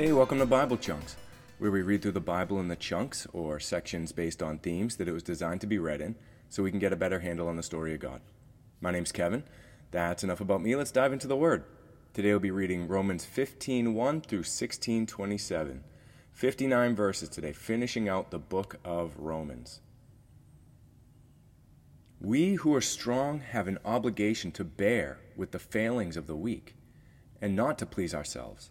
Hey, welcome to Bible Chunks, where we read through the Bible in the chunks or sections based on themes that it was designed to be read in so we can get a better handle on the story of God. My name's Kevin. That's enough about me. Let's dive into the Word. Today we'll be reading Romans 15:1 through 16:27. 59 verses today, finishing out the book of Romans. We who are strong have an obligation to bear with the failings of the weak and not to please ourselves.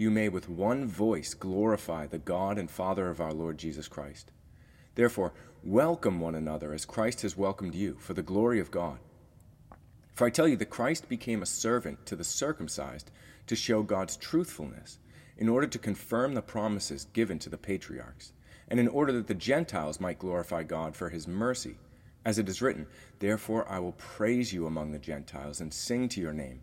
you may with one voice glorify the God and Father of our Lord Jesus Christ. Therefore, welcome one another as Christ has welcomed you, for the glory of God. For I tell you that Christ became a servant to the circumcised to show God's truthfulness, in order to confirm the promises given to the patriarchs, and in order that the Gentiles might glorify God for his mercy. As it is written, Therefore I will praise you among the Gentiles and sing to your name.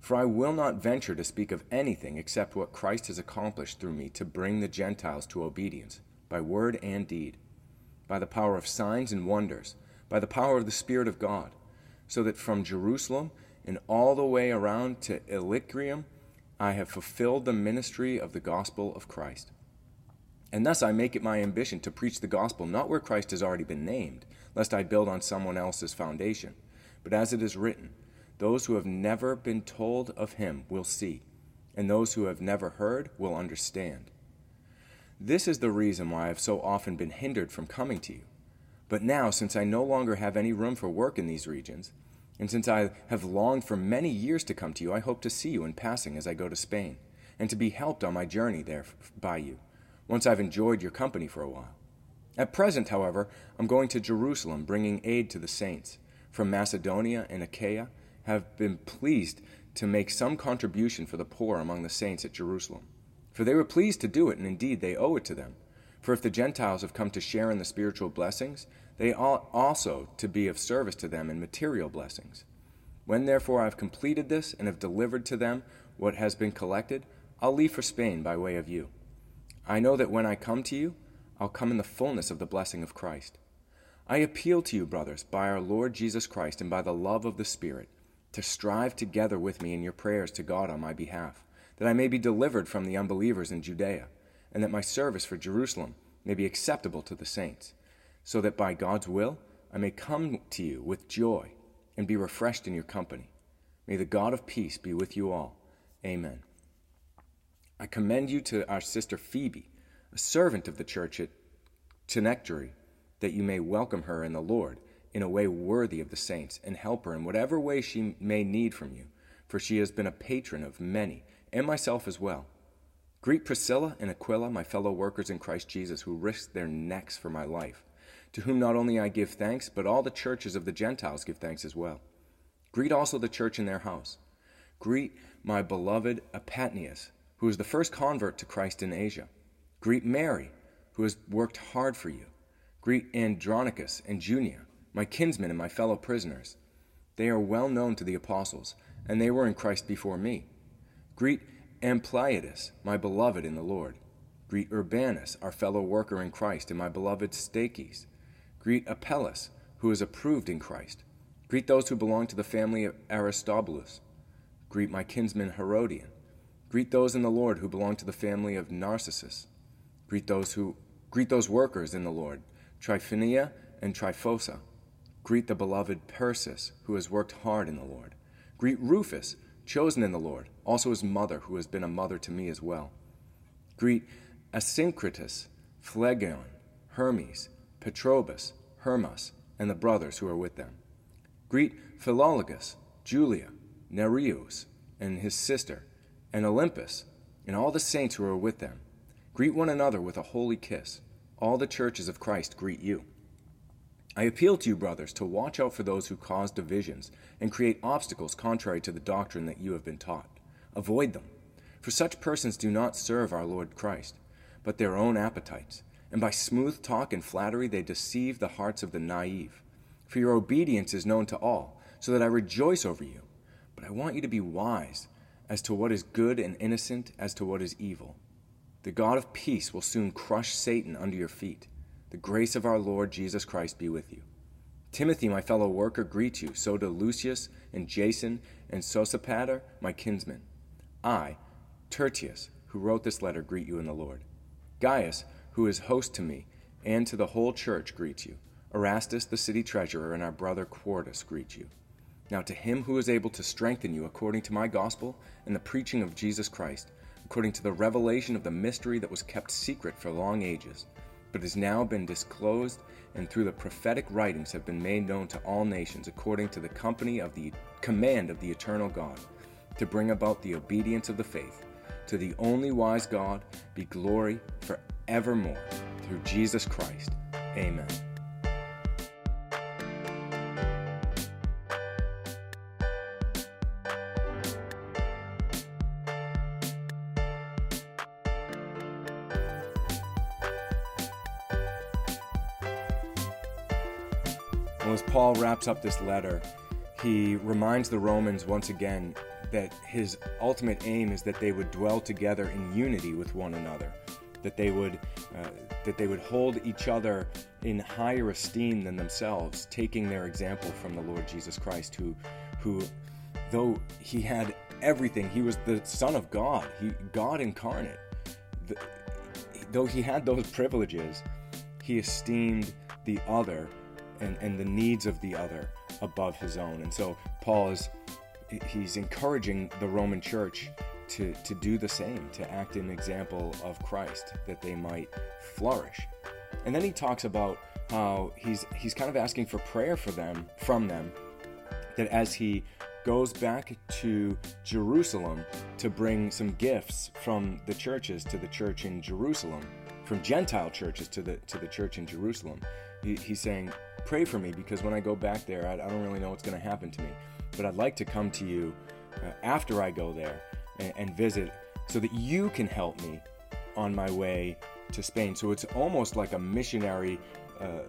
For I will not venture to speak of anything except what Christ has accomplished through me to bring the Gentiles to obedience, by word and deed, by the power of signs and wonders, by the power of the Spirit of God, so that from Jerusalem and all the way around to Illyricum I have fulfilled the ministry of the gospel of Christ. And thus I make it my ambition to preach the gospel not where Christ has already been named, lest I build on someone else's foundation, but as it is written, those who have never been told of him will see, and those who have never heard will understand. This is the reason why I have so often been hindered from coming to you. But now, since I no longer have any room for work in these regions, and since I have longed for many years to come to you, I hope to see you in passing as I go to Spain, and to be helped on my journey there by you, once I've enjoyed your company for a while. At present, however, I'm going to Jerusalem, bringing aid to the saints. From Macedonia and Achaia, have been pleased to make some contribution for the poor among the saints at Jerusalem. For they were pleased to do it, and indeed they owe it to them. For if the Gentiles have come to share in the spiritual blessings, they ought also to be of service to them in material blessings. When therefore I have completed this and have delivered to them what has been collected, I'll leave for Spain by way of you. I know that when I come to you, I'll come in the fullness of the blessing of Christ. I appeal to you, brothers, by our Lord Jesus Christ and by the love of the Spirit to strive together with me in your prayers to God on my behalf, that I may be delivered from the unbelievers in Judea, and that my service for Jerusalem may be acceptable to the saints, so that by God's will I may come to you with joy and be refreshed in your company. May the God of peace be with you all. Amen. I commend you to our sister Phoebe, a servant of the church at Cenchreae, that you may welcome her in the Lord in a way worthy of the saints, and help her in whatever way she may need from you, for she has been a patron of many, and myself as well. Greet Priscilla and Aquila, my fellow workers in Christ Jesus, who risked their necks for my life, to whom not only I give thanks, but all the churches of the Gentiles give thanks as well. Greet also the church in their house. Greet my beloved Epaphras, who is the first convert to Christ in Asia. Greet Mary, who has worked hard for you. Greet Andronicus and Junia, my kinsmen and my fellow prisoners. They are well known to the apostles, and they were in Christ before me. Greet Ampliatus, my beloved in the Lord. Greet Urbanus, our fellow worker in Christ, and my beloved Stachys. Greet Apelles, who is approved in Christ. Greet those who belong to the family of Aristobulus. Greet my kinsman Herodian. Greet those in the Lord who belong to the family of Narcissus. Greet those who greet those workers in the Lord, Tryphaena and Tryphosa. Greet the beloved Persis, who has worked hard in the Lord. Greet Rufus, chosen in the Lord, also his mother, who has been a mother to me as well. Greet Asyncritus, Phlegon, Hermes, Patrobas, Hermas, and the brothers who are with them. Greet Philologus, Julia, Nereus, and his sister, and Olympas, and all the saints who are with them. Greet one another with a holy kiss. All the churches of Christ greet you. I appeal to you, brothers, to watch out for those who cause divisions and create obstacles contrary to the doctrine that you have been taught. Avoid them, for such persons do not serve our Lord Christ, but their own appetites, and by smooth talk and flattery they deceive the hearts of the naive. For your obedience is known to all, so that I rejoice over you. But I want you to be wise as to what is good and innocent as to what is evil. The God of peace will soon crush Satan under your feet. The grace of our Lord Jesus Christ be with you. Timothy, my fellow worker, greets you, so do Lucius and Jason and Sosipater, my kinsmen. I, Tertius, who wrote this letter, greet you in the Lord. Gaius, who is host to me and to the whole church, greets you. Erastus, the city treasurer, and our brother Quartus greet you. Now to him who is able to strengthen you according to my gospel and the preaching of Jesus Christ, according to the revelation of the mystery that was kept secret for long ages, but has now been disclosed and through the prophetic writings have been made known to all nations according to the company of the command of the eternal God, to bring about the obedience of the faith. To the only wise God be glory for evermore through Jesus Christ. Amen. Well, as Paul wraps up this letter, he reminds the Romans once again that his ultimate aim is that they would dwell together in unity with one another, that they would uh, that they would hold each other in higher esteem than themselves, taking their example from the Lord Jesus Christ, who who though he had everything, he was the Son of God, he God incarnate. The, though he had those privileges, he esteemed the other and, and the needs of the other above his own. And so Paul is he's encouraging the Roman church to, to do the same, to act in example of Christ, that they might flourish. And then he talks about how he's he's kind of asking for prayer for them from them, that as he goes back to Jerusalem to bring some gifts from the churches to the church in Jerusalem, from Gentile churches to the to the church in Jerusalem. He, he's saying, pray for me because when I go back there, I, I don't really know what's going to happen to me. But I'd like to come to you uh, after I go there and, and visit so that you can help me on my way to Spain. So it's almost like a missionary uh,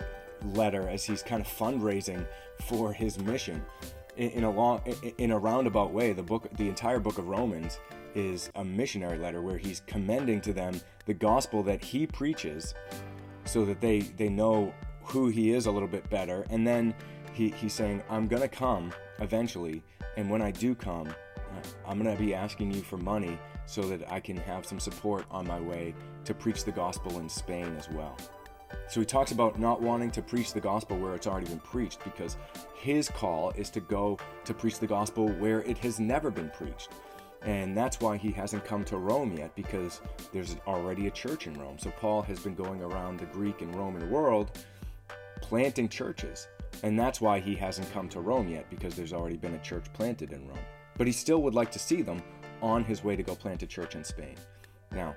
letter as he's kind of fundraising for his mission in, in, a long, in a roundabout way. The book, the entire book of Romans, is a missionary letter where he's commending to them the gospel that he preaches, so that they they know who he is a little bit better. And then he, he's saying, I'm going to come eventually. And when I do come, I'm going to be asking you for money so that I can have some support on my way to preach the gospel in Spain as well. So he talks about not wanting to preach the gospel where it's already been preached because his call is to go to preach the gospel where it has never been preached. And that's why he hasn't come to Rome yet because there's already a church in Rome. So Paul has been going around the Greek and Roman world planting churches. And that's why he hasn't come to Rome yet, because there's already been a church planted in Rome. But he still would like to see them on his way to go plant a church in Spain. Now,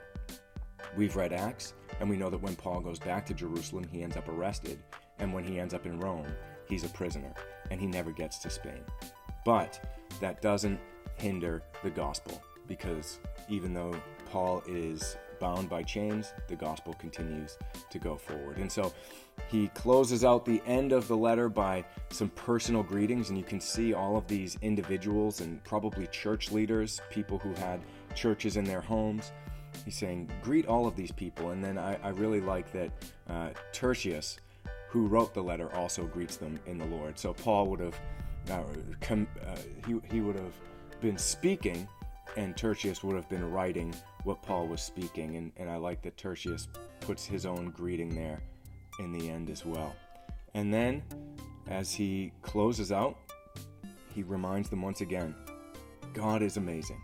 We've read Acts, and we know that when Paul goes back to Jerusalem, he ends up arrested, and when he ends up in Rome, he's a prisoner, and he never gets to Spain. But that doesn't hinder the gospel, because even though Paul is bound by chains, the gospel continues to go forward. And so he closes out the end of the letter by some personal greetings, and you can see all of these individuals and probably church leaders, people who had churches in their homes. He's saying, Greet all of these people. And then I, I really like that uh, Tertius, who wrote the letter, also greets them in the Lord. So Paul would have, uh, com- uh, he, he would have been speaking, and Tertius would have been writing what Paul was speaking. And, and I like that Tertius puts his own greeting there in the end as well. And then, as he closes out, he reminds them once again God is amazing.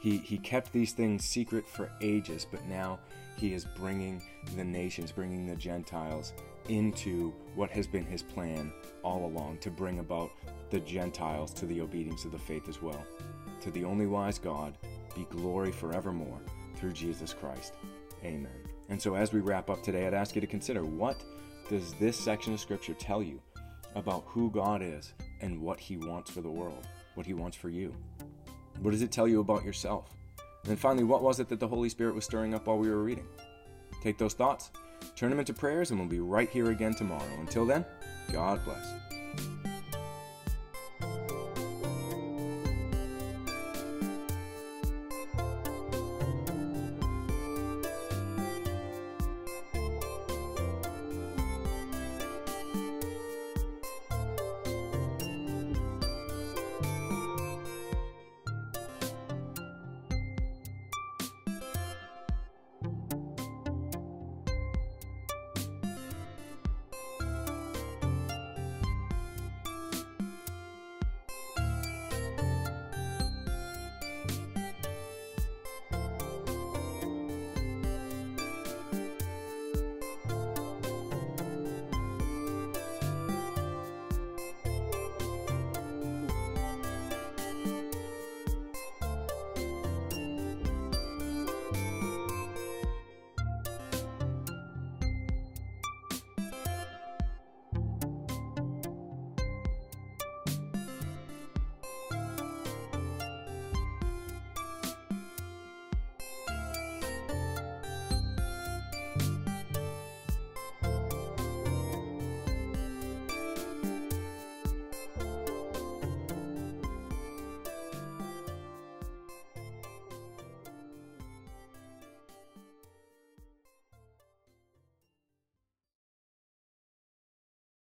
He, he kept these things secret for ages, but now he is bringing the nations, bringing the Gentiles into what has been his plan all along to bring about the Gentiles to the obedience of the faith as well. To the only wise God be glory forevermore through Jesus Christ. Amen. And so, as we wrap up today, I'd ask you to consider what does this section of Scripture tell you about who God is and what He wants for the world, what He wants for you? What does it tell you about yourself? And then finally, what was it that the Holy Spirit was stirring up while we were reading? Take those thoughts, turn them into prayers, and we'll be right here again tomorrow. Until then, God bless.